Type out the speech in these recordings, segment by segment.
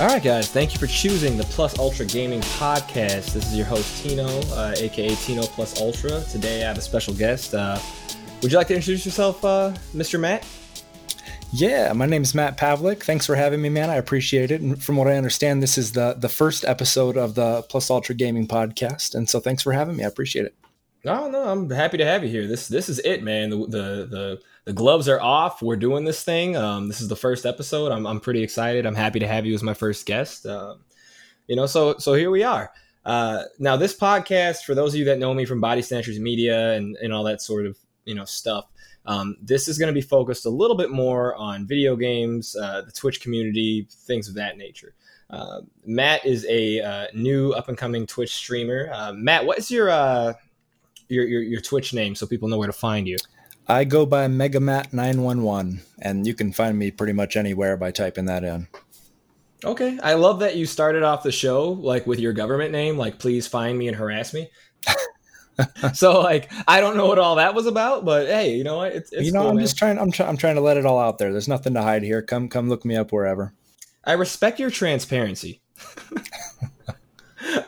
All right, guys. Thank you for choosing the Plus Ultra Gaming Podcast. This is your host Tino, uh, aka Tino Plus Ultra. Today I have a special guest. Uh, would you like to introduce yourself, uh, Mr. Matt? Yeah, my name is Matt Pavlik. Thanks for having me, man. I appreciate it. And from what I understand, this is the the first episode of the Plus Ultra Gaming Podcast, and so thanks for having me. I appreciate it. No, no, I'm happy to have you here. This this is it, man. The the the, the gloves are off. We're doing this thing. Um, this is the first episode. I'm I'm pretty excited. I'm happy to have you as my first guest. Um, you know, so so here we are. Uh, now this podcast, for those of you that know me from Body Snatchers Media and and all that sort of you know stuff, um, this is going to be focused a little bit more on video games, uh, the Twitch community, things of that nature. Uh, Matt is a uh, new up and coming Twitch streamer. Uh, Matt, what is your uh, your, your your Twitch name so people know where to find you? I go by MegaMatt911, and you can find me pretty much anywhere by typing that in. Okay, I love that you started off the show like with your government name, like please find me and harass me. so like I don't know what all that was about, but hey, you know what? It's, it's you know cool, I'm man. just trying. I'm trying. I'm trying to let it all out there. There's nothing to hide here. Come come look me up wherever. I respect your transparency.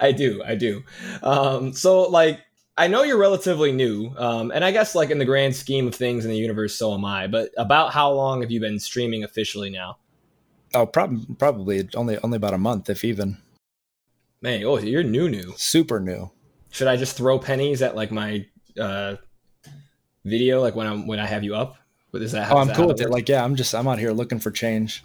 I do, I do. Um, so like I know you're relatively new, um, and I guess like in the grand scheme of things in the universe, so am I. But about how long have you been streaming officially now? Oh, prob- probably only only about a month, if even. Man, oh, you're new, new. Super new. Should I just throw pennies at like my uh, video, like when I'm when I have you up? Is that? Oh, I'm that cool with it. Like, yeah, I'm just I'm out here looking for change.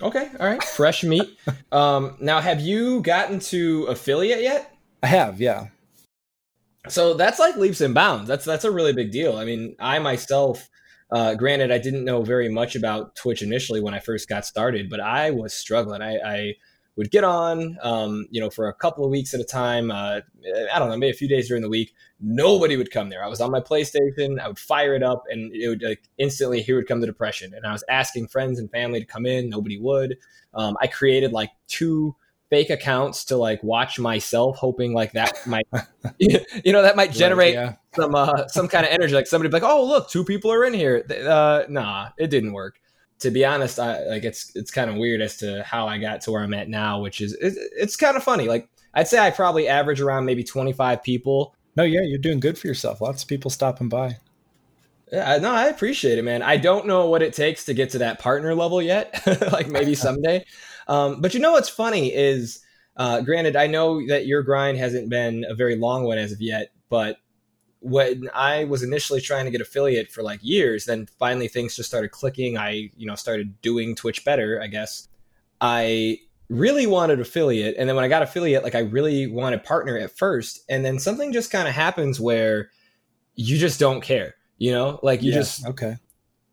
Okay, all right, fresh meat. um, now, have you gotten to affiliate yet? I have, yeah. So that's like leaps and bounds. That's that's a really big deal. I mean, I myself, uh, granted, I didn't know very much about Twitch initially when I first got started, but I was struggling. I, I would get on, um, you know, for a couple of weeks at a time. Uh, I don't know, maybe a few days during the week. Nobody would come there. I was on my PlayStation. I would fire it up, and it would like instantly here would come the depression. And I was asking friends and family to come in. Nobody would. Um, I created like two fake accounts to like watch myself, hoping like that might, you know, that might generate Right, yeah. some uh, some kind of energy. Like somebody be like, "Oh, look, two people are in here." Uh, nah, it didn't work. To be honest, I like it's it's kind of weird as to how I got to where I'm at now, which is it, it's kind of funny. Like I'd say I probably average around maybe 25 people. No, yeah, you're doing good for yourself. Lots of people stopping by. Yeah, no, I appreciate it, man. I don't know what it takes to get to that partner level yet. like maybe someday. Um, but you know what's funny is, uh, granted, I know that your grind hasn't been a very long one as of yet, but when I was initially trying to get affiliate for like years, then finally things just started clicking. I, you know, started doing Twitch better, I guess. I really wanted affiliate. And then when I got affiliate, like I really wanted partner at first. And then something just kind of happens where you just don't care, you know, like you Yeah, just, okay.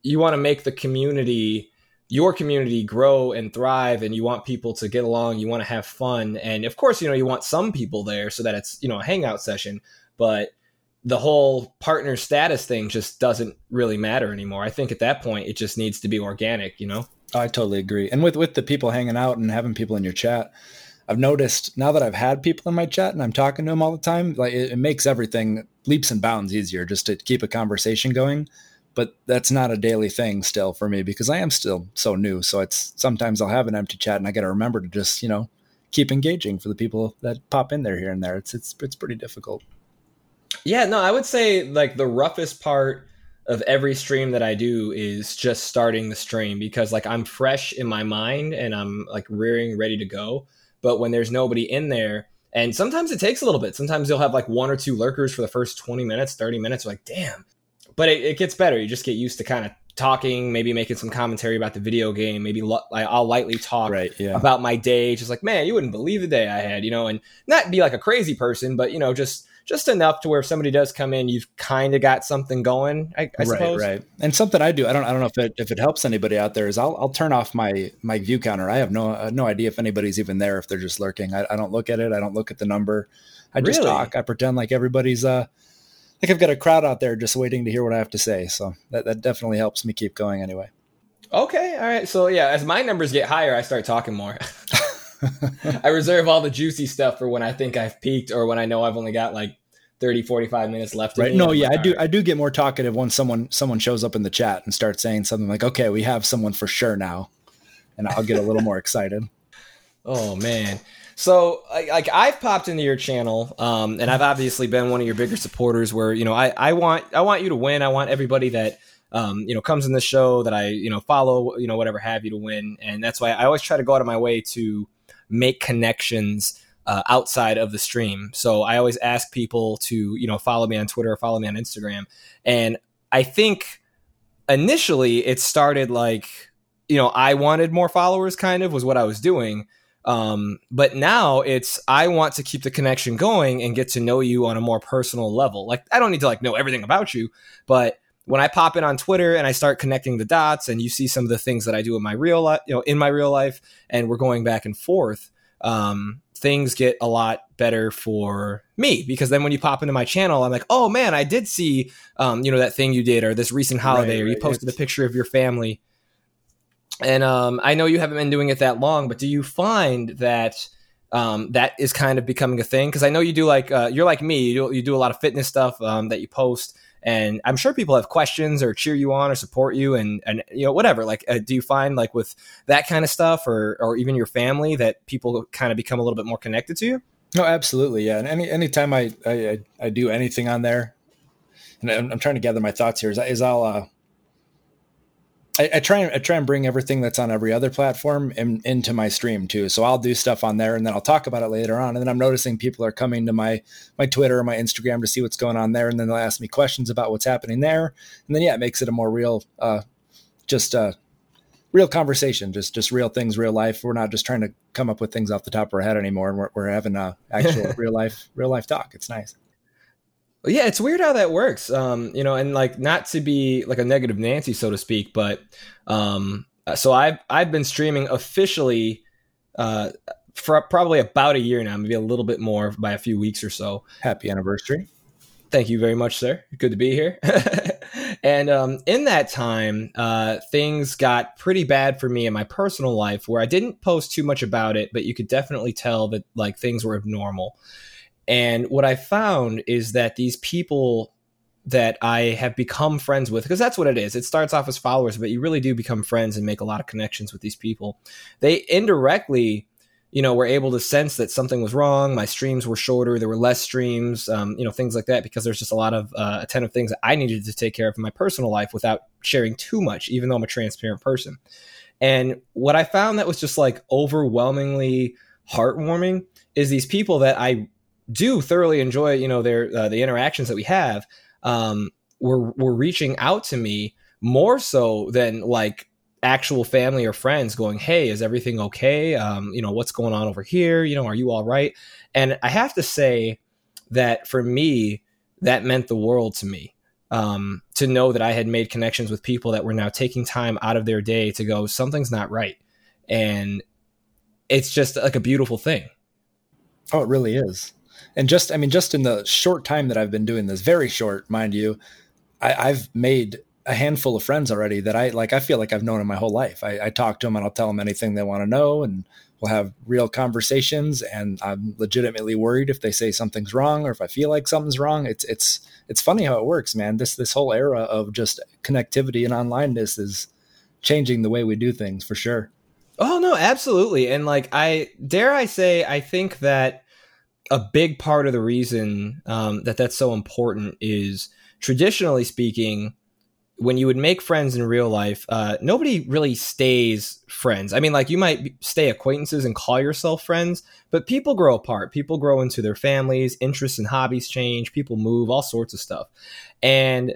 you want to make the community your community grow and thrive and you want people to get along you want to have fun and of course you know you want some people there so that it's you know a hangout session but the whole partner status thing just doesn't really matter anymore i think at that point it just needs to be organic you know I totally agree. And with with the people hanging out and having people in your chat, I've noticed now that I've had people in my chat and I'm talking to them all the time, like it, it makes everything leaps and bounds easier just to keep a conversation going. But that's not a daily thing still for me because I am still so new. So it's sometimes I'll have an empty chat and I got to remember to just you know keep engaging for the people that pop in there here and there. It's it's it's pretty difficult. Yeah, no, I would say like the roughest part of every stream that I do is just starting the stream because like I'm fresh in my mind and I'm like rearing ready to go. But when there's nobody in there, and sometimes it takes a little bit. Sometimes you'll have like one or two lurkers for the first 20 minutes, 30 minutes. You're like, damn. But it, it gets better. You just get used to kind of talking, maybe making some commentary about the video game. Maybe I'll lightly talk Right. Yeah. about my day just like man you wouldn't believe the day i had you know and not be like a crazy person but you know just just enough to where if somebody does come in you've kind of got something going i, I suppose Right, right. And something I do, I don't, I don't know if it, if it helps anybody out there is I'll, I'll turn off my, my view counter. I have no, uh, no idea if anybody's even there, if they're just lurking. I, I don't look at it. I don't look at the number. I just Really? talk. I pretend like everybody's, uh, like I've got a crowd out there just waiting to hear what I have to say. So that, that definitely helps me keep going anyway. okay all right so yeah as my numbers get higher i start talking more i reserve all the juicy stuff for when i think i've peaked or when i know i've only got like 30 45 minutes left Right. No, yeah, I do. I do get more talkative when someone someone shows up in the chat and starts saying something like, "Okay, we have someone for sure now," and I'll get a little more excited. Oh man. So like I've popped into your channel, um, and I've obviously been one of your bigger supporters. Where you know I, I want I want you to win. I want everybody that um, you know comes in the show that I you know follow you know whatever have you to win, and that's why I always try to go out of my way to make connections uh, outside of the stream. So I always ask people to you know follow me on Twitter or follow me on Instagram, and I think initially it started like you know I wanted more followers, kind of was what I was doing um, but now it's I want to keep the connection going and get to know you on a more personal level. Like I don't need to like know everything about you, but when I pop in on Twitter and I start connecting the dots and you see some of the things that I do in my real life, you know, in my real life, and we're going back and forth, um, things get a lot better for me. Because then when you pop into my channel, I'm like, oh man, I did see, um, you know, that thing you did or this recent holiday right, or you posted a picture of your family and um, I know you haven't been doing it that long, but do you find that um, that is kind of becoming a thing? Because I know you do like uh, you're like me. You do, you do a lot of fitness stuff um, that you post, and I'm sure people have questions or cheer you on or support you, and and you know whatever. Like, uh, do you find like with that kind of stuff, or or even your family, that people kind of become a little bit more connected to you? No, absolutely, yeah. And any anytime I I, I do anything on there, and I'm, I'm, trying to gather my thoughts here, is, is I'll uh, I, I, try and I try and bring everything that's on every other platform in, into my stream too. So I'll do stuff on there, and then I'll talk about it later on. And then I'm noticing people are coming to my my Twitter or my Instagram to see what's going on there, and then they'll ask me questions about what's happening there. And then yeah, it makes it a more real, uh, just uh, real conversation, just just real things, real life. We're not just trying to come up with things off the top of our head anymore, and we're, we're having a actual real life real life talk. It's nice. Yeah, it's weird how that works. Um, you know, and like not to be like a negative Nancy, so to speak, but um, so I've I've been streaming officially uh, for probably about a year now, maybe a little bit more by a few weeks or so. Happy anniversary! Thank you very much, sir. Good to be here. and um, in that time, uh, things got pretty bad for me in my personal life, where I didn't post too much about it, but you could definitely tell that like things were abnormal. And what I found is that these people that I have become friends with, because that's what it is. It starts off as followers, but you really do become friends and make a lot of connections with these people. They indirectly, you know, were able to sense that something was wrong. My streams were shorter. There were less streams, um, you know, things like that, because there's just a lot of uh, attentive things that I needed to take care of in my personal life without sharing too much, even though I'm a transparent person. And what I found that was just like overwhelmingly heartwarming is these people that I do thoroughly enjoy, you know, their uh, the interactions that we have, um, were were reaching out to me more so than like actual family or friends going, "Hey, is everything okay? Um, you know, what's going on over here? You know, are you all right?" And I have to say that for me, that meant the world to me. Um, to know that I had made connections with people that were now taking time out of their day to go, something's not right, and it's just like a beautiful thing. Oh, it really is and just I mean, just in the short time that I've been doing this, very short, mind you, I, have made a handful of friends already that I like. I feel like I've known in my whole life. I, I talk to them and I'll tell them anything they want to know, and we'll have real conversations. And I'm legitimately worried if they say something's wrong or if I feel like something's wrong. It's it's it's funny how it works, man. This this whole era of just connectivity and onlineness is changing the way we do things for sure. Oh no, absolutely. And like I dare I say, I think that a big part of the reason um, that that's so important is traditionally speaking when you would make friends in real life uh, nobody really stays friends. I mean like you might stay acquaintances and call yourself friends but people grow apart. People grow into their families interests and hobbies change people move all sorts of stuff. And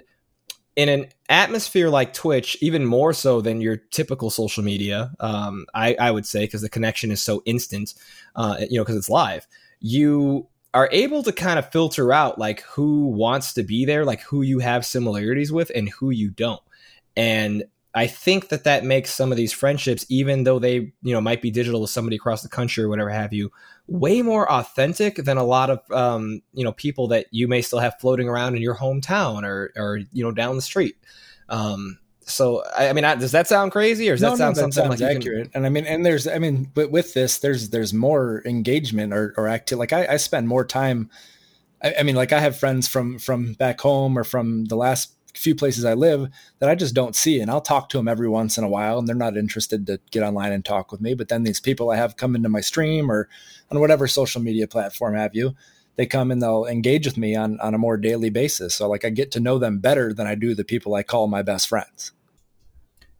in an atmosphere like twitch even more so than your typical social media um, I, I, would say because the connection is so instant uh, you know because it's live you are able to kind of filter out like who wants to be there, like who you have similarities with and who you don't. And I think that that makes some of these friendships, even though they, you know, might be digital with somebody across the country or whatever have you, way more authentic than a lot of, um, you know, people that you may still have floating around in your hometown or, or you know, down the street. Um, so I, mean, does that sound crazy, or does no, that sound no, that something like accurate? Can... And I mean, and there's, I mean, but with this, there's there's more engagement or or active. Like I, I spend more time. I, I, mean, like I have friends from from back home or from the last few places I live that I just don't see. And I'll talk to them every once in a while and they're not interested to get online and talk with me. But then these people I have come into my stream or on whatever social media platform have you, they come and they'll engage with me on, on a more daily basis. So like I get to know them better than I do the people I call my best friends.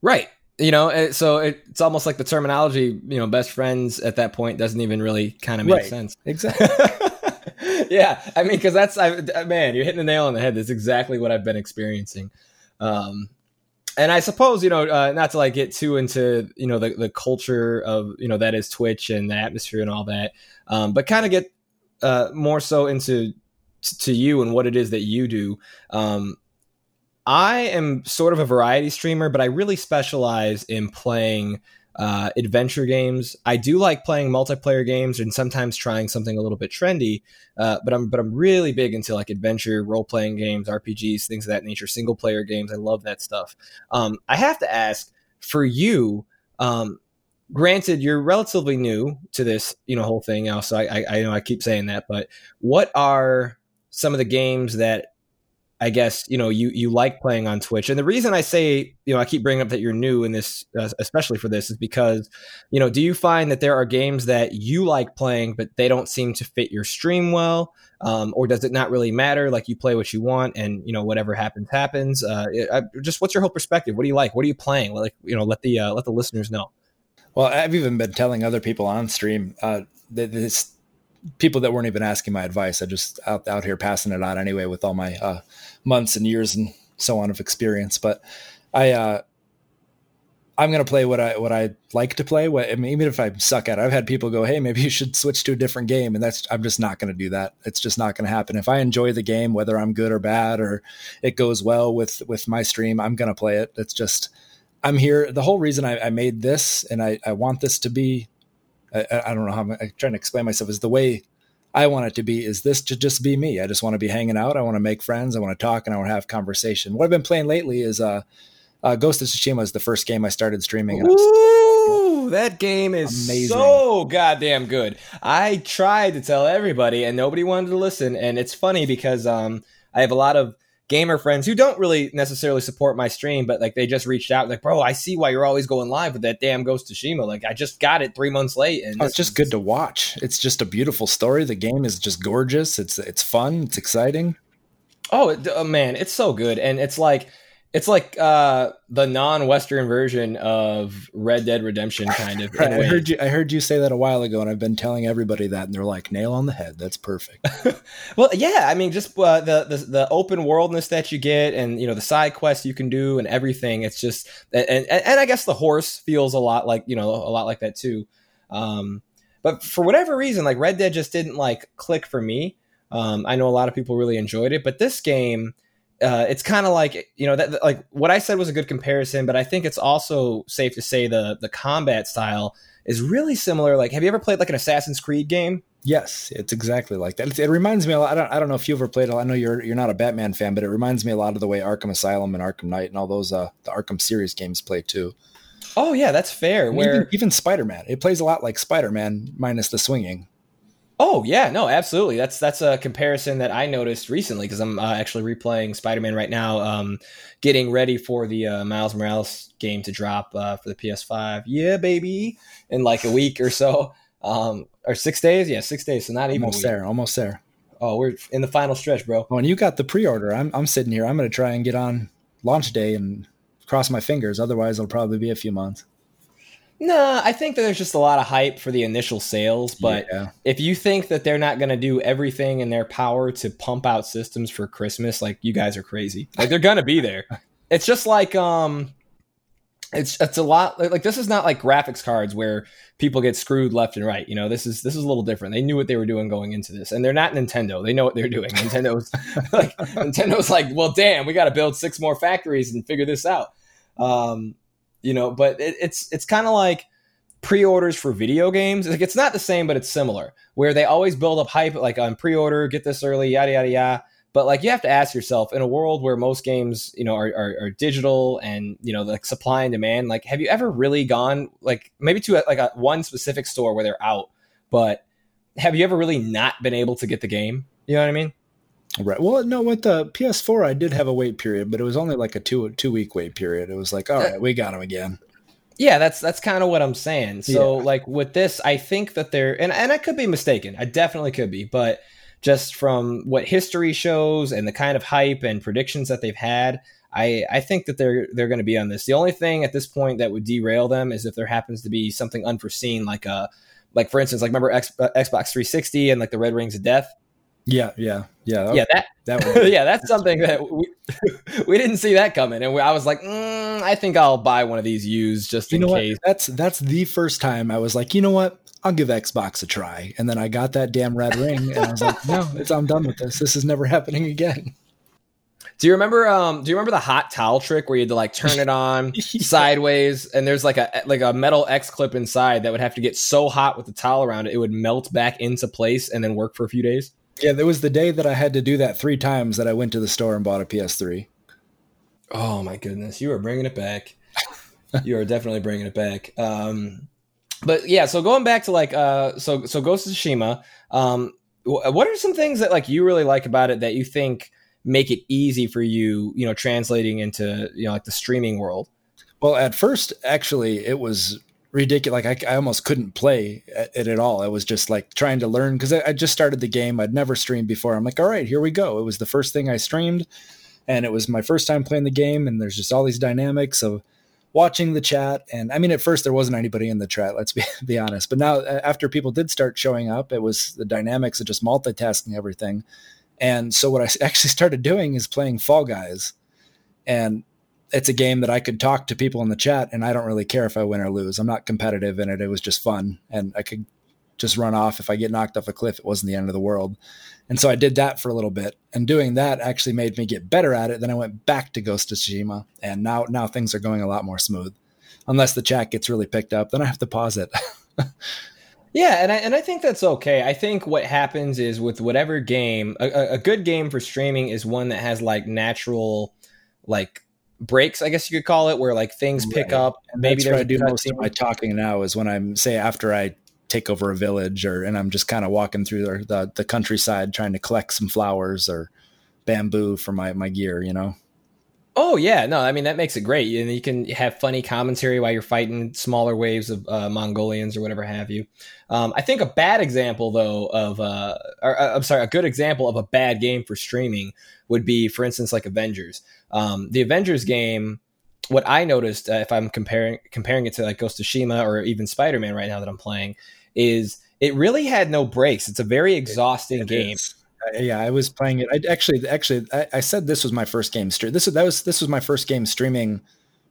Right. You know, so it's almost like the terminology, you know, best friends at that point doesn't even really kind of make right. sense. Exactly. yeah, I mean, because that's I, man, you're hitting the nail on the head. That's exactly what I've been experiencing. Um, and I suppose you know, uh, not to like get too into you know the the culture of you know that is Twitch and the atmosphere and all that, um, but kind of get uh, more so into t- to you and what it is that you do. Um, I am sort of a variety streamer, but I really specialize in playing uh, adventure games. I do like playing multiplayer games and sometimes trying something a little bit trendy. Uh, but I'm but I'm really big into like adventure role playing games, RPGs, things of that nature, single player games. I love that stuff. Um, I have to ask for you. Um, granted, you're relatively new to this, you know, whole thing now. So I, I, I know I keep saying that, but what are some of the games that I guess you know you you like playing on Twitch, and the reason I say you know I keep bringing up that you're new in this, uh, especially for this, is because you know do you find that there are games that you like playing but they don't seem to fit your stream well, um, or does it not really matter? Like you play what you want, and you know whatever happens happens. Uh, I, just what's your whole perspective? What do you like? What are you playing? Like you know let the uh, let the listeners know. Well, I've even been telling other people on stream uh, that this people that weren't even asking my advice. I just out out here passing it on anyway with all my uh, months and years and so on of experience. But I uh, I'm gonna play what I what I like to play. What, I mean, even if I suck at it, I've had people go, "Hey, maybe you should switch to a different game," and that's I'm just not gonna do that. It's just not gonna happen. If I enjoy the game, whether I'm good or bad, or it goes well with with my stream, I'm gonna play it. It's just I'm here. The whole reason I, I made this and I, I want this to be I, I don't know how I'm, I'm, trying to explain myself is the way I want it to be is this to just be me. I just want to be hanging out. I want to make friends. I want to talk and I want to have conversation. What I've been playing lately is uh, uh, Ghost of Tsushima is the first game I started streaming. Ooh, that game is amazing. so goddamn good. I tried to tell everybody and nobody wanted to listen. And it's funny because um, I have a lot of gamer friends who don't really necessarily support my stream, but like they just reached out like, bro, I see why you're always going live with that damn Ghost of Tsushima. Like I just got it three months late, and oh, it's just good to watch. It's just a beautiful story. The game is just gorgeous. It's it's fun. It's exciting. Oh, oh man, it's so good, and it's like it's like uh, the non-Western version of Red Dead Redemption, kind of. I heard you. I heard you say that a while ago, and I've been telling everybody that, and they're like, "Nail on the head. That's perfect." well, yeah. I mean, just uh, the, the the open worldness that you get, and you know the side quests you can do, and everything. It's just, and and, and I guess the horse feels a lot like you know a lot like that too. Um, but for whatever reason, like Red Dead just didn't like click for me. Um, I know a lot of people really enjoyed it, but this game uh, it's kind of like you know that like what I said was a good comparison, but I think it's also safe to say the the combat style is really similar. Like, have you ever played like an Assassin's Creed game? Yes, it's exactly like that. It, it reminds me a lot. I don't, I don't know if you've ever played. I know you're you're not a Batman fan, but it reminds me a lot of the way Arkham Asylum and Arkham Knight and all those uh, the Arkham series games play too. Oh yeah, that's fair. Where even, even Spider Man, it plays a lot like Spider Man minus the swinging. Oh yeah, no, absolutely. That's that's a comparison that I noticed recently because I'm uh, actually replaying Spider-Man right now, um, getting ready for the uh, Miles Morales game to drop uh, for the PS5. Yeah, baby, in like a week or so, um, or six days. Yeah, six days. So not even almost there. Almost there. Oh, we're in the final stretch, bro. Oh, and you got the pre-order. I'm I'm sitting here. I'm going to try and get on launch day and cross my fingers. Otherwise, it'll probably be a few months. No, I think that there's just a lot of hype for the initial sales, but yeah. if you think that they're not going to do everything in their power to pump out systems for Christmas, like you guys are crazy. Like they're going to be there. It's just like um it's it's a lot like this is not like graphics cards where people get screwed left and right. You know, this is this is a little different. They knew what they were doing going into this, and they're not Nintendo. They know what they're doing. Nintendo's like Nintendo's like, well, damn, we got to build six more factories and figure this out. Um, you know, but it, it's it's kind of like pre-orders for video games. Like it's not the same, but it's similar. Where they always build up hype, like on pre-order, get this early, yada yada yada. But like you have to ask yourself, in a world where most games, you know, are, are, are digital and you know, like supply and demand, like have you ever really gone like maybe to a, like a one specific store where they're out, but have you ever really not been able to get the game? You know what I mean? Right. Well, no, with the PS4, I did have a wait period, but it was only like a two two week wait period. It was like, all right, we got him again. Yeah, that's that's kind of what I'm saying. So, yeah. like with this, I think that they're and and I could be mistaken. I definitely could be, but just from what history shows and the kind of hype and predictions that they've had, I I think that they're they're going to be on this. The only thing at this point that would derail them is if there happens to be something unforeseen, like a like for instance, like remember X, uh, Xbox 360 and like the Red Rings of Death yeah, yeah, yeah. That, yeah, that, that yeah, that's something that we, we didn't see that coming, and we, I was like, mm, I think I'll buy one of these used just you in case. What? That's that's the first time I was like, you know what, I'll give Xbox a try, and then I got that damn red ring, and I was like, no, it's I'm done with this. This is never happening again. Do you remember? Um, do you remember the hot towel trick where you had to like turn it on yeah. sideways, and there's like a like a metal X clip inside that would have to get so hot with the towel around it, it would melt back into place and then work for a few days. Yeah, there was the day that I had to do that three times that I went to the store and bought a PS3. Oh my goodness, you are bringing it back. you are definitely bringing it back. Um, but yeah, so going back to like, uh, so so Ghost of Tsushima. Um, what are some things that like you really like about it that you think make it easy for you, you know, translating into you know like the streaming world? Well, at first, actually, it was ridiculous. Like I, I almost couldn't play it at all. I was just like trying to learn because I, I, just started the game. I'd never streamed before. I'm like, all right, here we go. It was the first thing I streamed, and it was my first time playing the game. And there's just all these dynamics of watching the chat. And I mean, at first there wasn't anybody in the chat. Let's be be honest. But now, after people did start showing up, it was the dynamics of just multitasking everything. And so what I actually started doing is playing Fall Guys, and it's a game that I could talk to people in the chat and I don't really care if I win or lose. I'm not competitive in it. It was just fun and I could just run off if I get knocked off a cliff. It wasn't the end of the world. And so I did that for a little bit. And doing that actually made me get better at it. Then I went back to Ghost of Tsushima and now now things are going a lot more smooth. Unless the chat gets really picked up, then I have to pause it. Yeah, and I, and I think that's okay. I think what happens is with whatever game, a, a good game for streaming is one that has like natural, like breaks, I guess you could call it, where like things pick right. up. And maybe there's I do most of my talking now is when I'm say after I take over a village or and I'm just kind of walking through the, the, the countryside trying to collect some flowers or bamboo for my my gear, you know. Oh yeah, no, I mean that makes it great, and you can have funny commentary while you're fighting smaller waves of uh, Mongolians or whatever have you. Um, I think a bad example though of, uh, or, uh, I'm sorry, a good example of a bad game for streaming would be, for instance, like Avengers. Um, the Avengers game, what I noticed, uh, if I'm comparing comparing it to like Ghost of Shima or even Spider Man right now that I'm playing, is it really had no breaks. It's a very exhausting it, it game. Is. Yeah, I was playing it. I actually, actually, I, I said this was my first game stream. This that was this was my first game streaming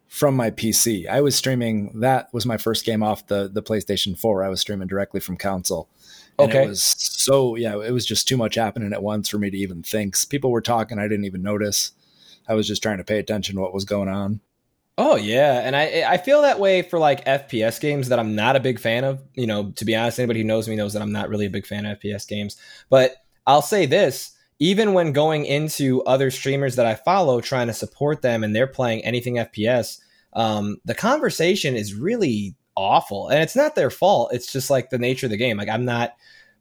from my PC. I was streaming. That was my first game off the the PlayStation Four. I was streaming directly from console. And okay. It was so yeah. It was just too much happening at once for me to even think. People were talking. I didn't even notice. I was just trying to pay attention to what was going on. Oh yeah, and I I feel that way for like FPS games that I'm not a big fan of. You know, to be honest, anybody who knows me knows that I'm not really a big fan of FPS games. But I'll say this: even when going into other streamers that I follow, trying to support them, and they're playing anything FPS, um, the conversation is really awful, and it's not their fault. It's just like the nature of the game. Like I'm not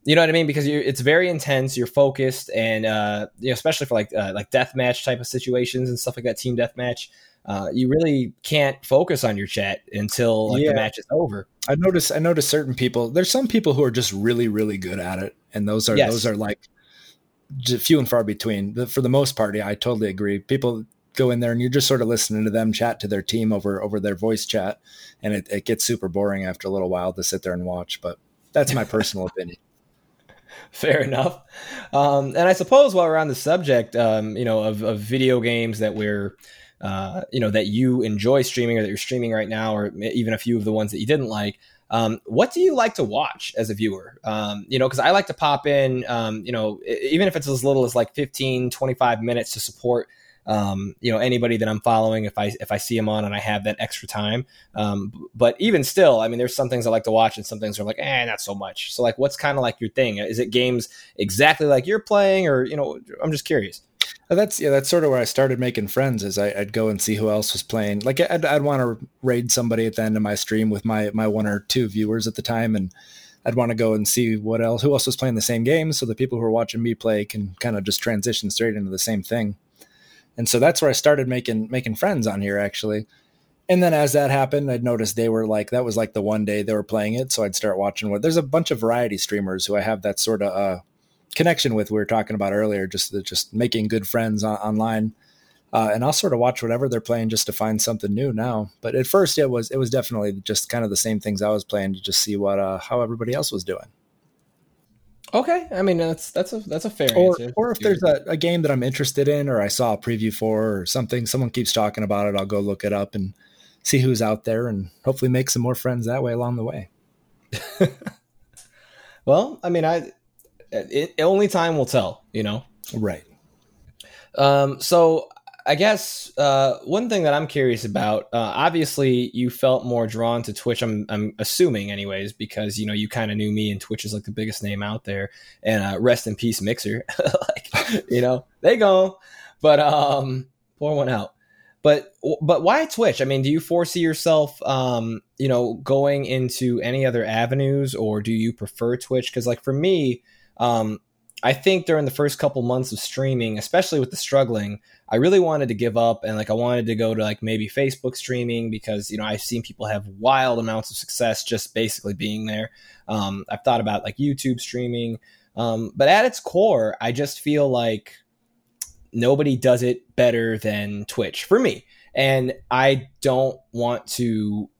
you know what I mean? Because it's very intense. You're focused, and uh, you know, especially for like uh, like deathmatch type of situations and stuff like that, team deathmatch. Uh, you really can't focus on your chat until like, yeah. the match is over. I notice. I notice certain people. There's some people who are just really, really good at it, and those are yes. those are like few and far between. But For the most part, yeah, I totally agree. People go in there and you're just sort of listening to them chat to their team over over their voice chat, and it, it gets super boring after a little while to sit there and watch. But that's my personal opinion. Fair enough. Um, and I suppose while we're on the subject, um, you know, of, of, video games that we're, uh, you know, that you enjoy streaming or that you're streaming right now, or even a few of the ones that you didn't like. Um, what do you like to watch as a viewer? Um, you know, because I like to pop in, um, you know, even if it's as little as like 15, 25 minutes to support um, you know anybody that I'm following if I if I see them on and I have that extra time. Um, but even still, I mean, there's some things I like to watch and some things are like, eh, not so much. So like, what's kind of like your thing? Is it games exactly like you're playing, or you know, I'm just curious. Uh, that's yeah. That's sort of where I started making friends. Is I, would go and see who else was playing. Like I'd, I'd want to raid somebody at the end of my stream with my my one or two viewers at the time, and I'd want to go and see what else, who else was playing the same game, so the people who are watching me play can kind of just transition straight into the same thing. And so that's where I started making making friends on here actually. And then as that happened, I'd noticed they were like that was like the one day they were playing it, so I'd start watching what. There's a bunch of variety streamers who I have that sort of uh, connection with. We were talking about earlier, just just making good friends on, online. Uh, and I'll sort of watch whatever they're playing just to find something new now. But at first, it was it was definitely just kind of the same things I was playing to just see what uh, how everybody else was doing. Okay, I mean that's that's a that's a fair or, answer. Or if there's a, a, game that I'm interested in, or I saw a preview for, or something, someone keeps talking about it, I'll go look it up and see who's out there, and hopefully make some more friends that way along the way. well, I mean, I it, only time will tell, you know. Right. Um. So I guess uh, one thing that I'm curious about, uh, obviously, you felt more drawn to Twitch. I'm, I'm assuming, anyways, because you know you kind of knew me, and Twitch is like the biggest name out there. And uh, rest in peace, Mixer. like, you know, they go, but um, pour one out. But but why Twitch? I mean, do you foresee yourself, um, you know, going into any other avenues, or do you prefer Twitch? Because like for me, um, I think during the first couple months of streaming, especially with the struggling, I really wanted to give up and like I wanted to go to like maybe Facebook streaming because you know I've seen people have wild amounts of success just basically being there. Um, I've thought about like YouTube streaming, um, but at its core, I just feel like nobody does it better than Twitch for me, and I don't want to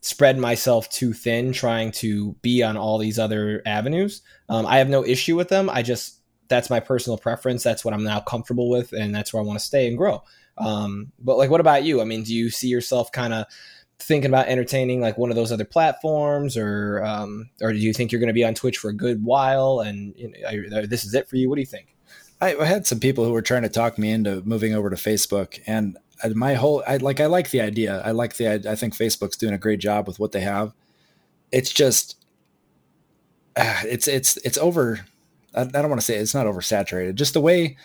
spread myself too thin trying to be on all these other avenues. Um, I have no issue with them. I just that's my personal preference. That's what I'm now comfortable with, and that's where I want to stay and grow. Um, but like, what about you? I mean, do you see yourself kind of thinking about entertaining like one of those other platforms, or um, or do you think you're going to be on Twitch for a good while and you know, this is it for you? What do you think? I, I had some people who were trying to talk me into moving over to Facebook, and my whole I like I like the idea. I like the I think Facebook's doing a great job with what they have. It's just uh, it's it's it's over. I, I don't want to say it, it's not oversaturated. Just the way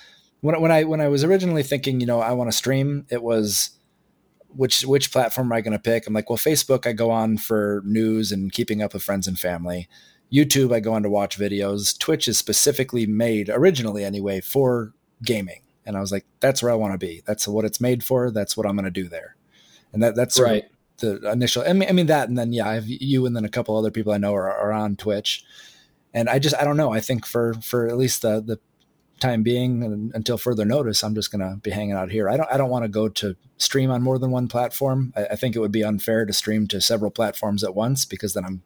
when when I when I was originally thinking, you know, I want to stream, it was which which platform am I going to pick? I'm like, well, Facebook I go on for news and keeping up with friends and family. YouTube I go on to watch videos. Twitch is specifically made originally anyway for gaming. And I was like, that's where I want to be. That's what it's made for. That's what I'm going to do there. And that that's right. the initial. I mean, I mean that, and then yeah, I have you and then a couple other people I know are, are on Twitch. And I just I don't know. I think for for at least the the time being until further notice, I'm just going to be hanging out here. I don't I don't want to go to stream on more than one platform. I, I think it would be unfair to stream to several platforms at once because then I'm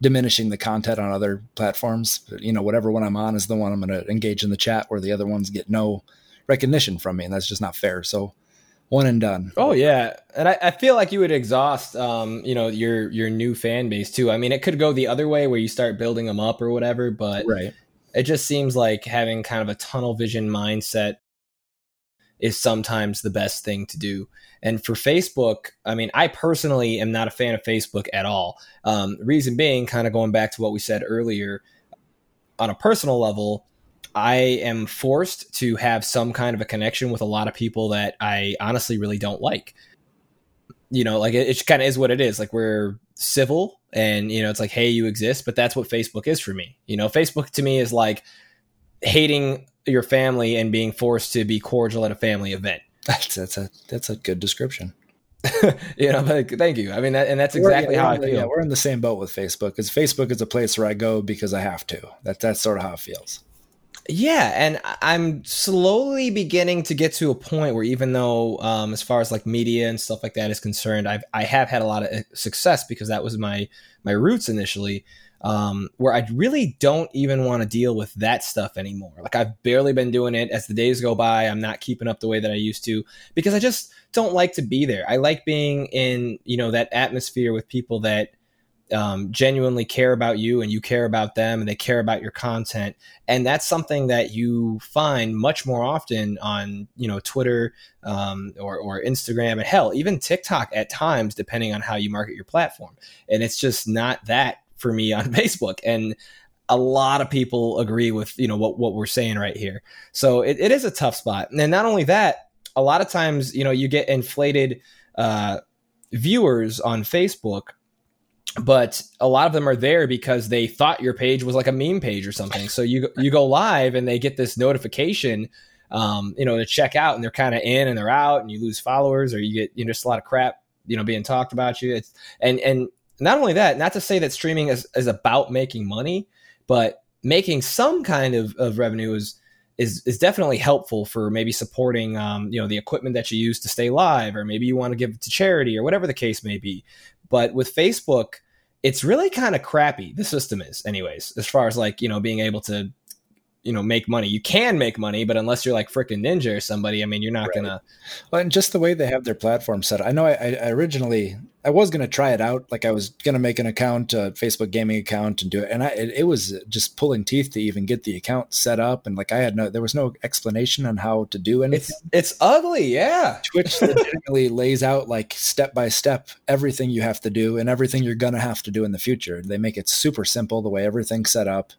diminishing the content on other platforms. You know, whatever one I'm on is the one I'm going to engage in the chat, where the other ones get no recognition from me, and that's just not fair. So one and done. Oh yeah, and I, I feel like you would exhaust, um, you know, your your new fan base too. I mean, it could go the other way where you start building them up or whatever, but right. It just seems like having kind of a tunnel vision mindset is sometimes the best thing to do. And for Facebook, I mean, I personally am not a fan of Facebook at all. Um, reason being, kind of going back to what we said earlier, on a personal level, I am forced to have some kind of a connection with a lot of people that I honestly really don't like. You know, like it, it kind of is what it is. Like we're civil and, you know, it's like, hey, you exist, but that's what Facebook is for me. You know, Facebook to me is like hating your family and being forced to be cordial at a family event. That's, that's a that's a good description. you know, like, thank you. I mean, that, and that's exactly yeah, how I feel. Yeah, we're in the same boat with Facebook. Because Facebook is a place where I go because I have to. That that's sort of how it feels. Yeah, and I'm slowly beginning to get to a point where even though, um, as far as like media and stuff like that is concerned, I've I have had a lot of uh, success because that was my my roots initially. Um, where I really don't even want to deal with that stuff anymore. Like I've barely been doing it as the days go by. I'm not keeping up the way that I used to because I just don't like to be there. I like being in you know that atmosphere with people that um, genuinely care about you and you care about them and they care about your content. And that's something that you find much more often on you know twitter um, or, or instagram and hell even tiktok at times depending on how you market your platform. And it's just not that for me on facebook. And a lot of people agree with you know what, what we're saying right here. So it, it is a tough spot. And not only that a lot of times you know you get inflated uh, viewers on facebook but a lot of them are there because they thought your page was like a meme page or something. So you you go live and they get this notification, um, you know, to check out, and they're kind of in and they're out, and you lose followers or you get you know just a lot of crap, you know, being talked about you. It's and and not only that, not to say that streaming is, is about making money, but making some kind of, of revenue is is is definitely helpful for maybe supporting um, you know the equipment that you use to stay live, or maybe you want to give it to charity or whatever the case may be. But with Facebook it's really kind of crappy. The system is, anyways, as far as like you know being able to you know make money. You can make money, but unless you're like freaking Ninja or somebody, I mean, you're not right. gonna. Well, and just the way they have their platform set, I know I, I originally I was gonna try it out. Like I was gonna make an account, a Facebook gaming account, and do it. And I, it, it was just pulling teeth to even get the account set up. And like I had no, there was no explanation on how to do anything. It's it's ugly, yeah. Twitch legitimately lays out like step by step everything you have to do and everything you're gonna have to do in the future. They make it super simple the way everything's set up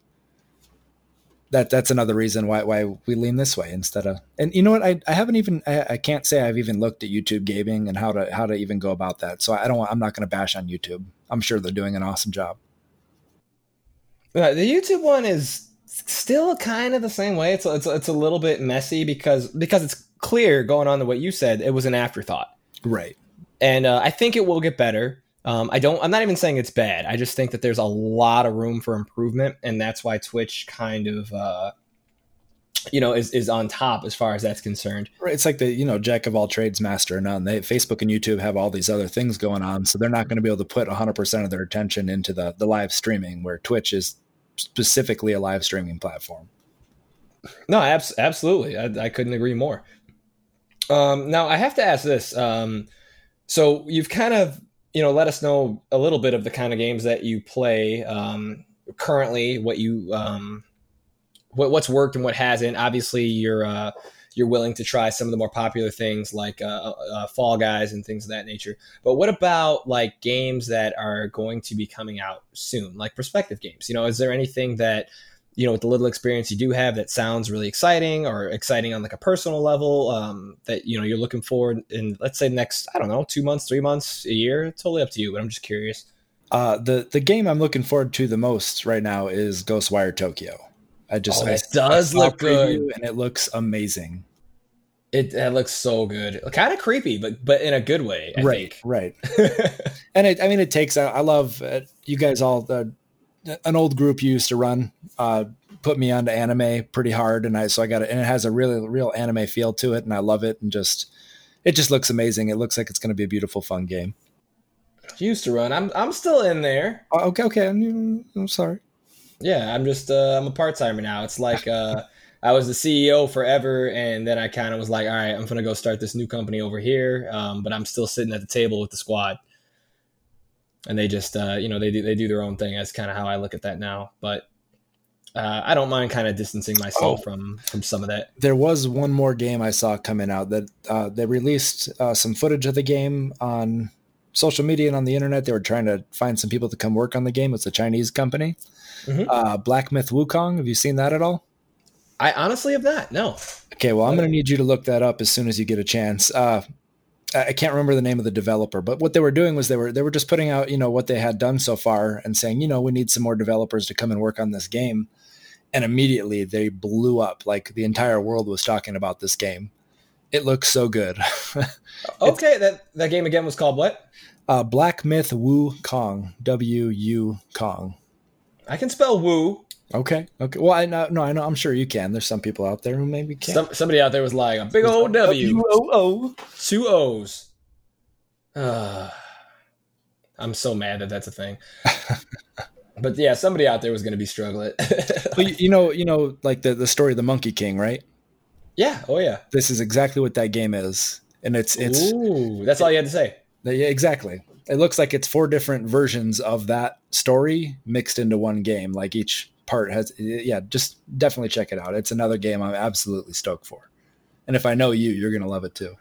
that that's another reason why why we lean this way instead of and you know what? I, I haven't even I, I can't say I've even looked at YouTube gaming and how to how to even go about that. So I don't want, I'm not going to bash on YouTube. I'm sure they're doing an awesome job. Uh, the YouTube one is still kind of the same way. It's it's it's a little bit messy because because it's clear going on to what you said it was an afterthought. Right. And uh, I think it will get better um, I don't. I'm not even saying it's bad. I just think that there's a lot of room for improvement, and that's why Twitch kind of, uh, you know, is is on top as far as that's concerned. Right. It's like the you know jack of all trades, master of none. They Facebook and YouTube have all these other things going on, so they're not going to be able to put 100 percent of their attention into the the live streaming, where Twitch is specifically a live streaming platform. No, abs- absolutely. I, I couldn't agree more. Um, now I have to ask this. Um, so you've kind of you know, let us know a little bit of the kind of games that you play um, currently, what you um, what, what's worked and what hasn't. Obviously, you're uh, you're willing to try some of the more popular things like uh, uh, uh, Fall Guys and things of that nature. But what about like games that are going to be coming out soon, like prospective games? You know, is there anything that you know, with the little experience you do have, that sounds really exciting or exciting on like a personal level um, that you know you're looking forward in, let's say next, I don't know, two months, three months, a year. it's Totally up to you, but I'm just curious. Uh, the the game I'm looking forward to the most right now is Ghostwire Tokyo. I just oh, it does I look good, and it looks amazing. It, it looks so good, kind of creepy, but but in a good way. I right, think. right. and it, I mean, it takes. I love uh, you guys all. Uh, an old group you used to run uh, put me onto anime pretty hard, and I so I got it, and it has a really real anime feel to it, and I love it, and just it just looks amazing. It looks like it's going to be a beautiful, fun game. Used to run. I'm I'm still in there. Oh, okay, okay. I'm, I'm sorry. Yeah, I'm just uh, I'm a part timer now. It's like uh, I was the CEO forever, and then I kind of was like, all right, I'm gonna go start this new company over here, um, but I'm still sitting at the table with the squad and they just uh, you know they do they do their own thing. That's kind of how I look at that now. But uh, I don't mind kind of distancing myself oh, from from some of that. There was one more game I saw coming out that uh, they released uh, some footage of the game on social media and on the internet. They were trying to find some people to come work on the game. It's a Chinese company, mm-hmm. Uh, Black Myth Wukong. Have you seen that at all? I honestly have not. No. Okay, well, I'm going to need you to look that up as soon as you get a chance. I can't remember the name of the developer, but what they were doing was they were they were just putting out you know what they had done so far and saying you know we need some more developers to come and work on this game, and immediately they blew up like the entire world was talking about this game. It looks so good. okay, that that game again was called what? Uh, Black Myth Wu Kong W U Kong. I can spell Wu. Okay. Okay. Well, I know. No, I know. I'm sure you can. There's some people out there who maybe can't. Some, somebody out there was like a big old W. O O. Two O's. Uh, I'm so mad that that's a thing. but yeah, somebody out there was going to be struggling. well, you, you know, you know, like the the story of the Monkey King, right? Yeah. Oh yeah. This is exactly what that game is, and it's it's. Ooh, that's all you had to say. Yeah, exactly. It looks like it's four different versions of that story mixed into one game. Like each part has yeah just definitely check it out. It's another game i'm absolutely stoked for. And if i know you you're gonna love it too.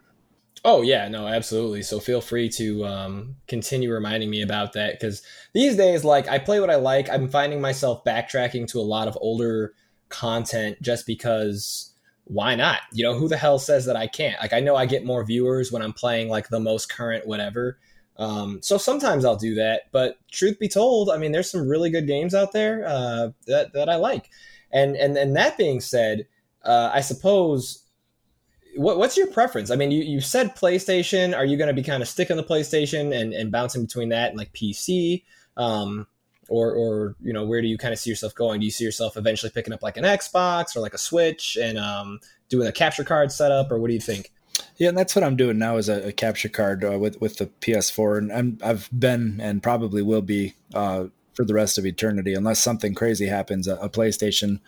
Oh yeah no absolutely. So feel free to um, continue reminding me about that because these days like i play what i like. I'm finding myself backtracking to a lot of older content just because why not? You know who the hell says that i can't? Like i know i get more viewers when i'm playing like the most current whatever Um, so sometimes I'll do that, but truth be told, I mean, there's some really good games out there uh, that that I like, and and and that being said, uh, I suppose what, what's your preference? I mean, you, you said PlayStation. Are you going to be kind of sticking the PlayStation and, and bouncing between that and like PC? Um, or, or, you know, where do you kind of see yourself going? Do you see yourself eventually picking up like an Xbox or like a Switch and um, doing a capture card setup, or what do you think? Yeah, and that's what I'm doing now is a, a capture card uh, with with the PS4, and I'm, I've been and probably will be uh, for the rest of eternity, unless something crazy happens. A, a PlayStation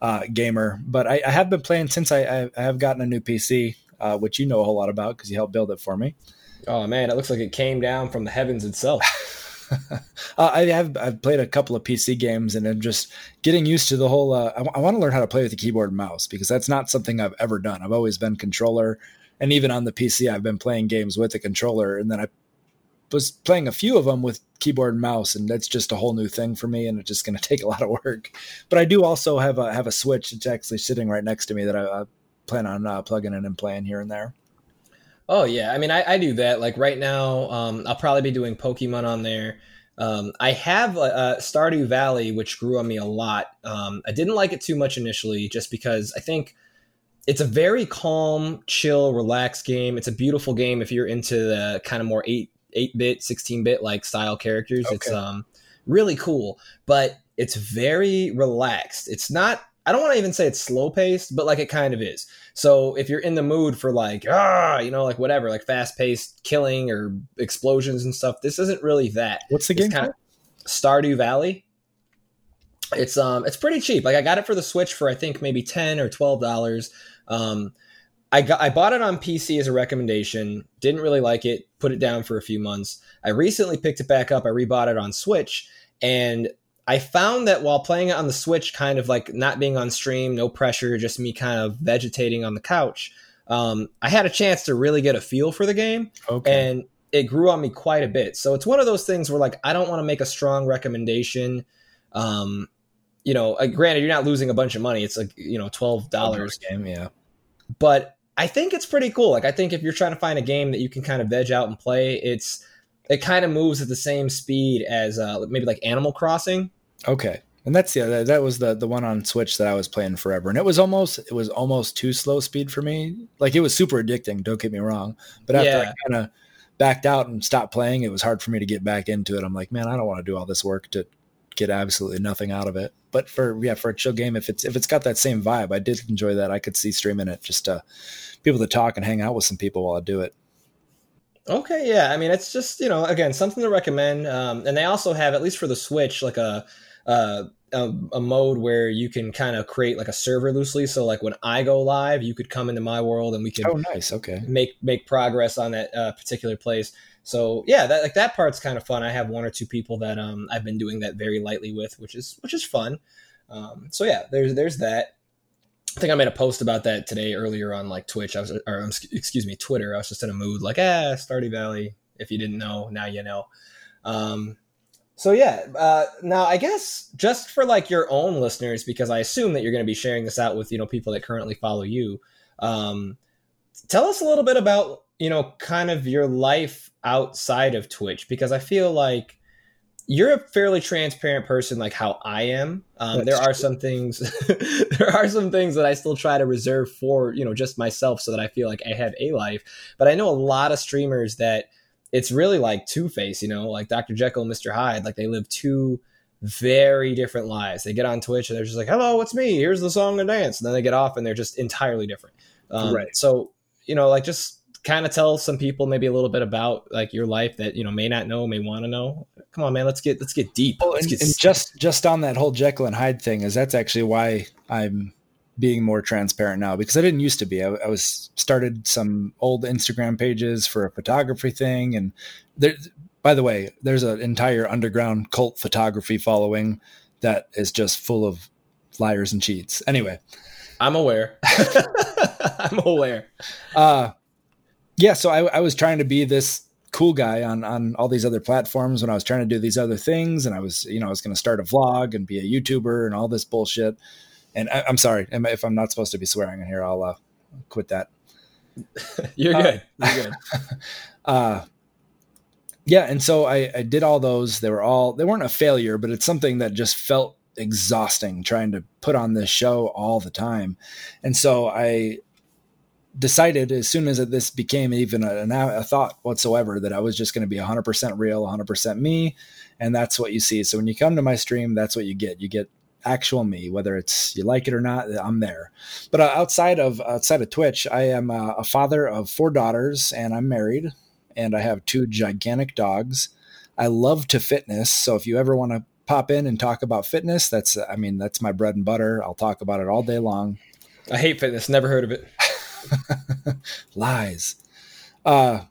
uh, gamer, but I, I, have been playing since I, I have gotten a new PC, uh, which you know a whole lot about because you helped build it for me. Oh man, it looks like it came down from the heavens itself. uh, I have I've played a couple of PC games and I'm just getting used to the whole. Uh, I, w- I want to learn how to play with the keyboard and mouse because that's not something I've ever done. I've always been controller and even on the PC, I've been playing games with a controller, and then I was playing a few of them with keyboard and mouse, and that's just a whole new thing for me, and it's just going to take a lot of work. But I do also have a have a Switch that's actually sitting right next to me that I, I plan on uh, plugging in and playing here and there. Oh yeah, I mean I, I do that. Like right now, um, I'll probably be doing Pokemon on there. Um, I have uh, Stardew Valley, which grew on me a lot. Um, I didn't like it too much initially, just because I think it's a very calm, chill, relaxed game. It's a beautiful game if you're into the kind of more eight eight bit, sixteen bit like style characters. Okay. It's um really cool, but it's very relaxed. It's not. I don't want to even say it's slow paced, but like it kind of is. So if you're in the mood for like ah, you know, like whatever, like fast paced killing or explosions and stuff, this isn't really that. What's the game? Kind of Stardew Valley. It's um it's pretty cheap. Like I got it for the Switch for I think maybe ten or twelve dollars. Um, I got I bought it on PC as a recommendation. Didn't really like it. Put it down for a few months. I recently picked it back up. I rebought it on Switch, and I found that while playing it on the Switch, kind of like not being on stream, no pressure, just me kind of vegetating on the couch. Um, I had a chance to really get a feel for the game, okay. and it grew on me quite a bit. So it's one of those things where like I don't want to make a strong recommendation. Um, you know, uh, granted, you're not losing a bunch of money. It's like you know, twelve dollars game, yeah but I think it's pretty cool. Like I think if you're trying to find a game that you can kind of veg out and play, it's it kind of moves at the same speed as uh, maybe like Animal Crossing. Okay, and that's yeah, that, that was the the one on Switch that I was playing forever, and it was almost it was almost too slow speed for me. Like it was super addicting. Don't get me wrong, but after yeah. I kind of backed out and stopped playing, it was hard for me to get back into it. I'm like, man, I don't want to do all this work to get absolutely nothing out of it. But for yeah, for a chill game, if it's if it's got that same vibe, I did enjoy that. I could see streaming it just to people to talk and hang out with some people while I do it. Okay, yeah. I mean, it's just you know, again, something to recommend. Um, and they also have, at least for the Switch, like a a, a mode where you can kind of create like a server loosely. So like when I go live, you could come into my world and we could oh nice okay make make progress on that uh, particular place. So yeah, that like that part's kind of fun. I have one or two people that um I've been doing that very lightly with, which is which is fun. Um, so yeah, there's there's that. I think I made a post about that today earlier on like Twitch. I was or excuse me, Twitter. I was just in a mood like ah, Stardew Valley. If you didn't know, now you know. Um, so yeah, uh, now I guess just for like your own listeners, because I assume that you're going to be sharing this out with you know people that currently follow you. Um, tell us a little bit about you know kind of your life outside of Twitch because I feel like you're a fairly transparent person like how I am. Um, there are some things there are some things that I still try to reserve for, you know, just myself so that I feel like I have a life. But I know a lot of streamers that it's really like two face, you know, like Dr. Jekyll and Mr. Hyde, like they live two very different lives. They get on Twitch and they're just like, "Hello, it's me. Here's the song and dance." And then they get off and they're just entirely different. Um, right. So, you know, like just kind of tell some people maybe a little bit about like your life that you know may not know, may want to know? Come on, man, let's get let's get deep. Oh, let's and, get and just just on that whole Jekyll and Hyde thing is that's actually why I'm being more transparent now because I didn't used to be. I, I was started some old Instagram pages for a photography thing, and there. By the way, there's an entire underground cult photography following that is just full of liars and cheats. Anyway, I'm aware. I'm aware. Uh, yeah, so I, I was trying to be this cool guy on on all these other platforms when I was trying to do these other things, and I was you know I was going to start a vlog and be a YouTuber and all this bullshit. And I, am sorry if I'm not supposed to be swearing in here, I'll uh, quit that. You're good. Uh, You're good. uh, yeah, and so I, I did all those. They were all they weren't a failure, but it's something that just felt exhausting trying to put on this show all the time. And so I decided as soon as this became even a, a thought whatsoever that I was just going to be 100% real, 100% me. And that's what you see. So when you come to my stream, that's what you get. You get actual me, whether it's you like it or not, I'm there. But uh, outside of outside of Twitch, I am a father of four daughters and I'm married and I have two gigantic dogs. I love to fitness. So if you ever want to pop in and talk about fitness, that's I mean, that's my bread and butter. I'll talk about it all day long. I hate fitness, never heard of it. Lies. Uh,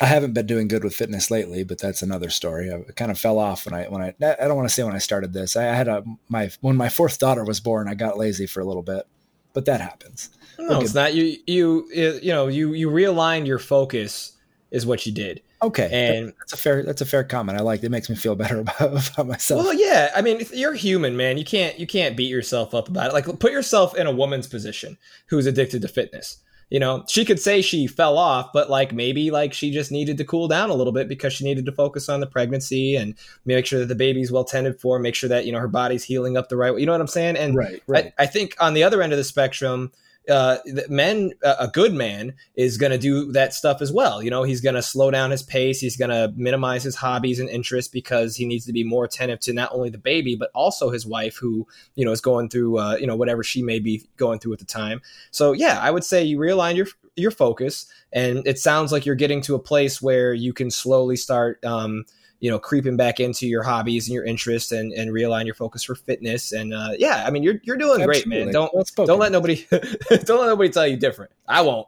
I haven't been doing good with fitness lately, but that's another story. I kind of fell off when I when I I don't want to say when I started this. I had a my when my fourth daughter was born, I got lazy for a little bit, but that happens. No, it's not. You you you know you you realigned your focus is what you did. Okay, and that's a fair that's a fair comment. I like it. it makes me feel better about, about myself. Well, yeah. I mean, you're human, man. You can't you can't beat yourself up about it. Like, put yourself in a woman's position who's addicted to fitness. You know, she could say she fell off, but like maybe like she just needed to cool down a little bit because she needed to focus on the pregnancy and make sure that the baby's well tended for, make sure that you know her body's healing up the right way. You know what I'm saying? And right, right. I, I think on the other end of the spectrum uh, men, a good man is going to do that stuff as well. You know, he's going to slow down his pace. He's going to minimize his hobbies and interests because he needs to be more attentive to not only the baby but also his wife, who you know is going through uh, you know whatever she may be going through at the time. So yeah, I would say you realign your your focus, and it sounds like you're getting to a place where you can slowly start. Um, you know creeping back into your hobbies and your interests and and realign your focus for fitness. And uh, yeah i mean you're you're doing Absolutely. great man. Don't don't let nobody don't let nobody tell you different. I won't.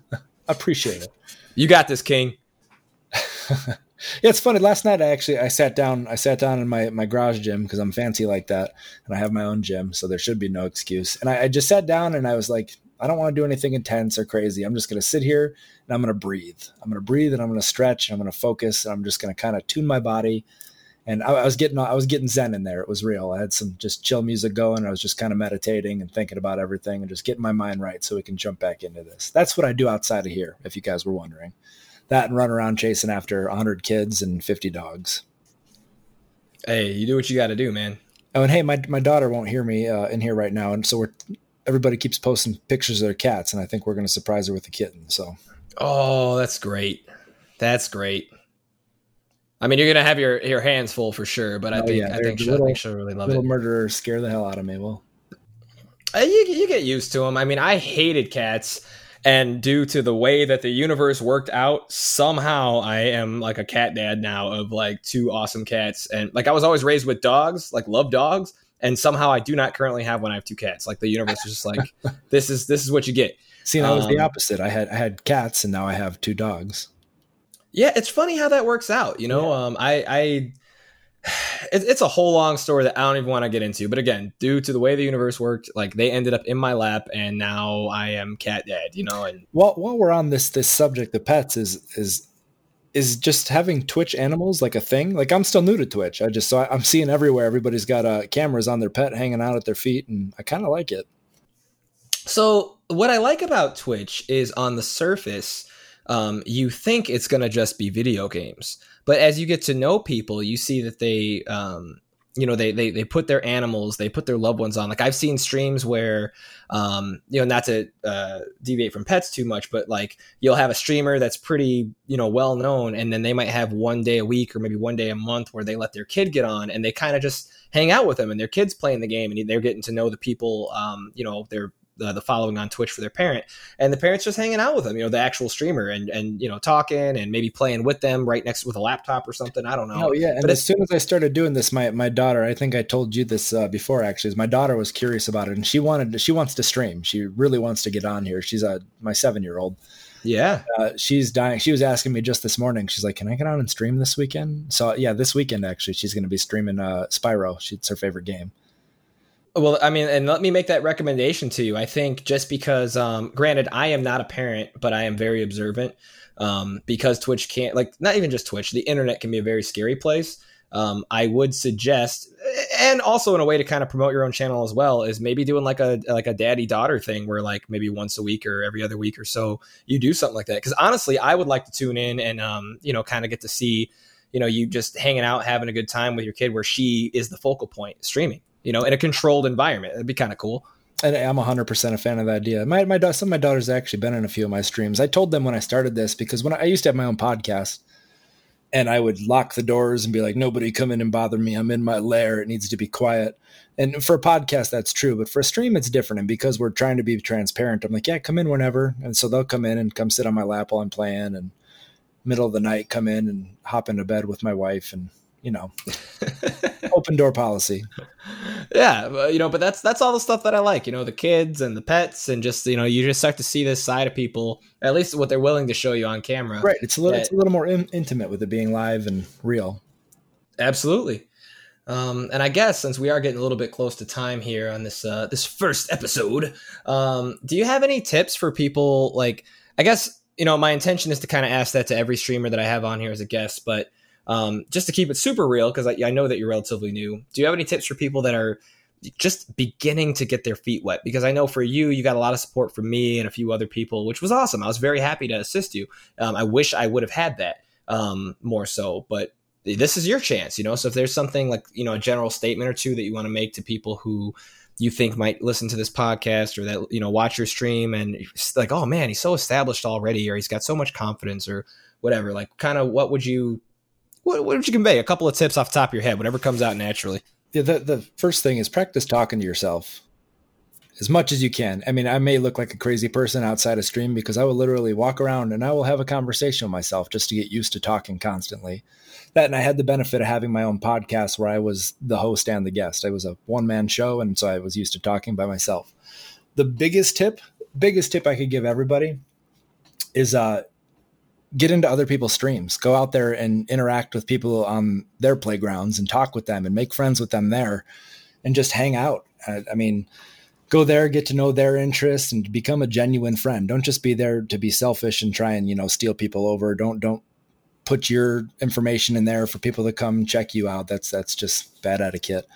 Appreciate it. You got this king. Yeah it's funny. Last night i actually i sat down i sat down in my my garage gym because i'm fancy like that and i have my own gym so there should be no excuse. And I, I just sat down and i was like I don't want to do anything intense or crazy. I'm just going to sit here and I'm going to breathe. I'm going to breathe and I'm going to stretch and I'm going to focus and I'm just going to kind of tune my body. And I, I, was getting I was getting zen in there. It was real. I had some just chill music going. I was just kind of meditating and thinking about everything and just getting my mind right so we can jump back into this. That's what I do outside of here. If you guys were wondering, that and run around chasing after 100 kids and 50 dogs. Hey, you do what you got to do, man. Oh, and hey, my my daughter won't hear me uh, in here right now, and so we're everybody keeps posting pictures of their cats, and I think we're going to surprise her with a kitten. So, oh, that's great. That's great. I mean, you're gonna have your your hands full for sure, but I oh, think yeah, I think, she'll, little, I think she'll really love little it. Little murderers scare the hell out of me. Well, uh, you you get used to them. I mean, I hated cats, and due to the way that the universe worked out, somehow I am like a cat dad now of like two awesome cats, and like I was always raised with dogs, like love dogs, and somehow I do not currently have one. I have two cats. Like the universe is just like this is this is what you get. See, that was um, the opposite. I had I had cats, and now I have two dogs. Yeah, it's funny how that works out. You know, yeah. um, I I it, it's a whole long story that I don't even want to get into. But again, due to the way the universe worked, like they ended up in my lap, and now I am cat dad. You know, and while while we're on this this subject the pets, is is is just having Twitch animals like a thing? Like I'm still new to Twitch. I just so I, am seeing everywhere everybody's got uh, cameras on their pet hanging out at their feet, and I kind of like it. So what I like about Twitch is on the surface, um, you think it's gonna just be video games, but as you get to know people, you see that they um, you know they, they they put their animals they put their loved ones on. Like i've seen streams where um you know not to uh, deviate from pets too much but like you'll have a streamer that's pretty you know well known and then they might have one day a week or maybe one day a month where they let their kid get on and they kind of just hang out with them and their kids playing the game and they're getting to know the people um you know their the, the following on Twitch for their parent, and the parents just hanging out with them, you know, the actual streamer, and and you know, talking and maybe playing with them right next with a laptop or something. I don't know. Oh yeah, and but as soon as I started doing this, my my daughter, I think I told you this uh, before actually, is my daughter was curious about it, and she wanted to, she wants to stream. She really wants to get on here. She's a my seven year old. Yeah. Uh, she's dying. She was asking me just this morning. She's like, "Can I get on and stream this weekend?" So yeah, this weekend actually, she's going to be streaming uh, Spyro. It's her favorite game. Well, I mean, and let me make that recommendation to you. I think just because, um, granted, I am not a parent, but I am very observant um, because Twitch can't, like, not even just Twitch, the internet can be a very scary place. Um, I would suggest, and also in a way to kind of promote your own channel as well is maybe doing like a like a daddy daughter thing where like maybe once a week or every other week or so you do something like that because honestly i would like to tune in and um you know kind of get to see you know you just hanging out having a good time with your kid where she is the focal point streaming you know in a controlled environment that'd be kind of cool and I'm 100% a fan of that idea. My, my, some of my daughters have actually been in a few of my streams. I told them when I started this because when I, I used to have my own podcast, and I would lock the doors and be like, nobody come in and bother me. I'm in my lair. It needs to be quiet. And for a podcast, that's true. But for a stream, it's different. And because we're trying to be transparent, I'm like, yeah, come in whenever. And so they'll come in and come sit on my lap while I'm playing and middle of the night, come in and hop into bed with my wife and you know, open door policy. Yeah, you know, but that's that's all the stuff that I like. You know, the kids and the pets, and just you know, you just start to see this side of people. At least what they're willing to show you on camera. Right. It's a little. That, it's a little more in, intimate with it being live and real. Absolutely. Um, and I guess since we are getting a little bit close to time here on this uh, this first episode, um, do you have any tips for people? Like, I guess you know, my intention is to kind of ask that to every streamer that I have on here as a guest, but um, just to keep it super real, because I, I know that you're relatively new. Do you have any tips for people that are just beginning to get their feet wet? Because I know for you, you got a lot of support from me and a few other people, which was awesome. I was very happy to assist you. Um, I wish I would have had that um, more so, but this is your chance, you know. So if there's something like you know a general statement or two that you want to make to people who you think might listen to this podcast or that you know watch your stream and like oh man he's so established already or he's got so much confidence or whatever like kind of what would you what, what would you convey? A couple of tips off the top of your head, whatever comes out naturally. Yeah, the, the first thing is practice talking to yourself as much as you can. I mean, I may look like a crazy person outside of stream because I will literally walk around and I will have a conversation with myself just to get used to talking constantly. That and I had the benefit of having my own podcast where I was the host and the guest. I was a one man show, and so I was used to talking by myself. The biggest tip, biggest tip I could give everybody is uh, get into other people's streams go out there and interact with people on their playgrounds and talk with them and make friends with them there and just hang out. Uh, I mean go there get to know their interests and become a genuine friend. Don't just be there to be selfish and try and you know steal people over. Don't don't put your information in there for people to come check you out. That's that's just bad etiquette.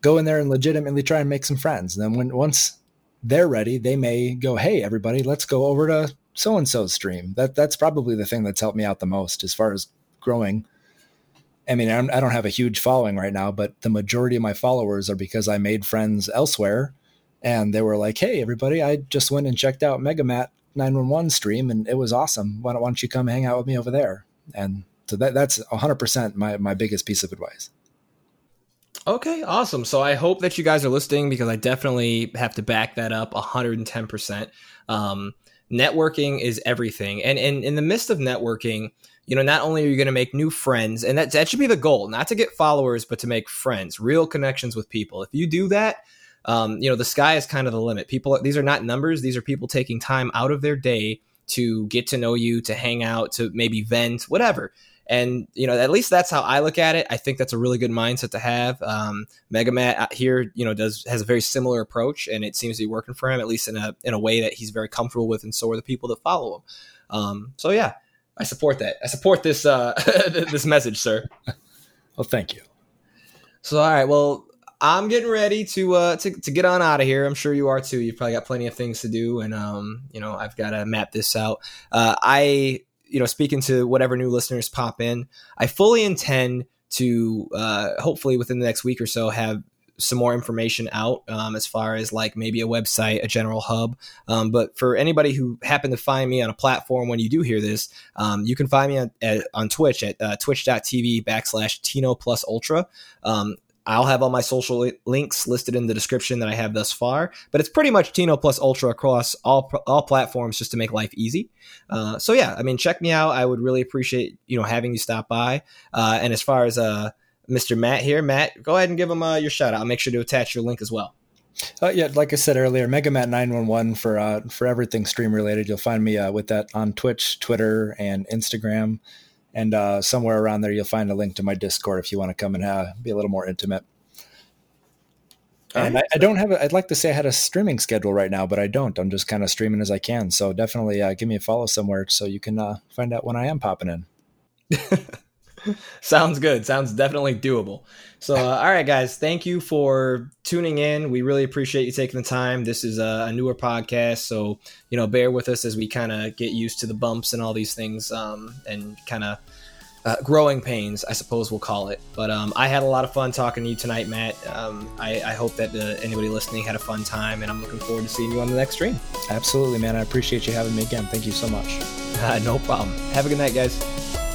Go in there and legitimately try and make some friends. And then when once they're ready they may go hey everybody let's go over to so and so stream. That that's probably the thing that's helped me out the most as far as growing. I mean, I'm, I do not have a huge following right now, but the majority of my followers are because I made friends elsewhere, and they were like, "Hey, everybody, I just went and checked out MegaMatt 911 stream, and it was awesome. Why don't, why don't you come hang out with me over there?" And so that that's 100% my my biggest piece of advice. Okay, awesome. So I hope that you guys are listening because I definitely have to back that up 110%. Um, networking is everything. And, and in the midst of networking, you know, not only are you going to make new friends, and that, that should be the goal, not to get followers, but to make friends, real connections with people. If you do that, um, you know, the sky is kind of the limit. People, these are not numbers. These are people taking time out of their day to get to know you, to hang out, to maybe vent, whatever. And you know, at least that's how I look at it. I think that's a really good mindset to have. Um, MegaMatt here, you know, does has a very similar approach, and it seems to be working for him at least in a in a way that he's very comfortable with, and so are the people that follow him. Um, so yeah, I support that. I support this uh, this message, sir. Well, thank you. So all right, well, I'm getting ready to uh to, to get on out of here. I'm sure you are too. You've probably got plenty of things to do, and um, you know, I've got to map this out. Uh, I you know, speaking to whatever new listeners pop in, I fully intend to uh, hopefully within the next week or so have some more information out um, as far as like maybe a website, a general hub. Um, but for anybody who happened to find me on a platform when you do hear this, um, you can find me on, at, on Twitch at uh, twitch.tv backslash Tino plus ultra. I'll have all my social links listed in the description that I have thus far, but it's pretty much Tino plus Ultra across all all platforms just to make life easy. Uh, so yeah, I mean, check me out. I would really appreciate you know having you stop by. Uh, and as far as uh, Mr. Matt here, Matt, go ahead and give him uh, your shout out. I'll make sure to attach your link as well. Uh, yeah, like I said earlier, MegaMatt nine one one for uh, for everything stream related. You'll find me uh, with that on Twitch, Twitter, and Instagram and uh, somewhere around there you'll find a link to my discord if you want to come and uh, be a little more intimate. And I, I, don't have a, i'd like to say i had a streaming schedule right now but i don't. I'm just kind of streaming as i can. So definitely uh, give me a follow somewhere so you can uh, find out when i am popping in Sounds good. Sounds definitely doable. So, uh, all right, guys, thank you for tuning in. We really appreciate you taking the time. This is a, a newer podcast, so you know, bear with us as we kind of get used to the bumps and all these things, um, and kind of uh, growing pains, I suppose we'll call it. But um, I had a lot of fun talking to you tonight, Matt. Um, I, I, hope that uh, anybody listening had a fun time, and I'm looking forward to seeing you on the next stream. Absolutely, man. I appreciate you having me again. Thank you so much. Uh, no problem. Have a good night, guys.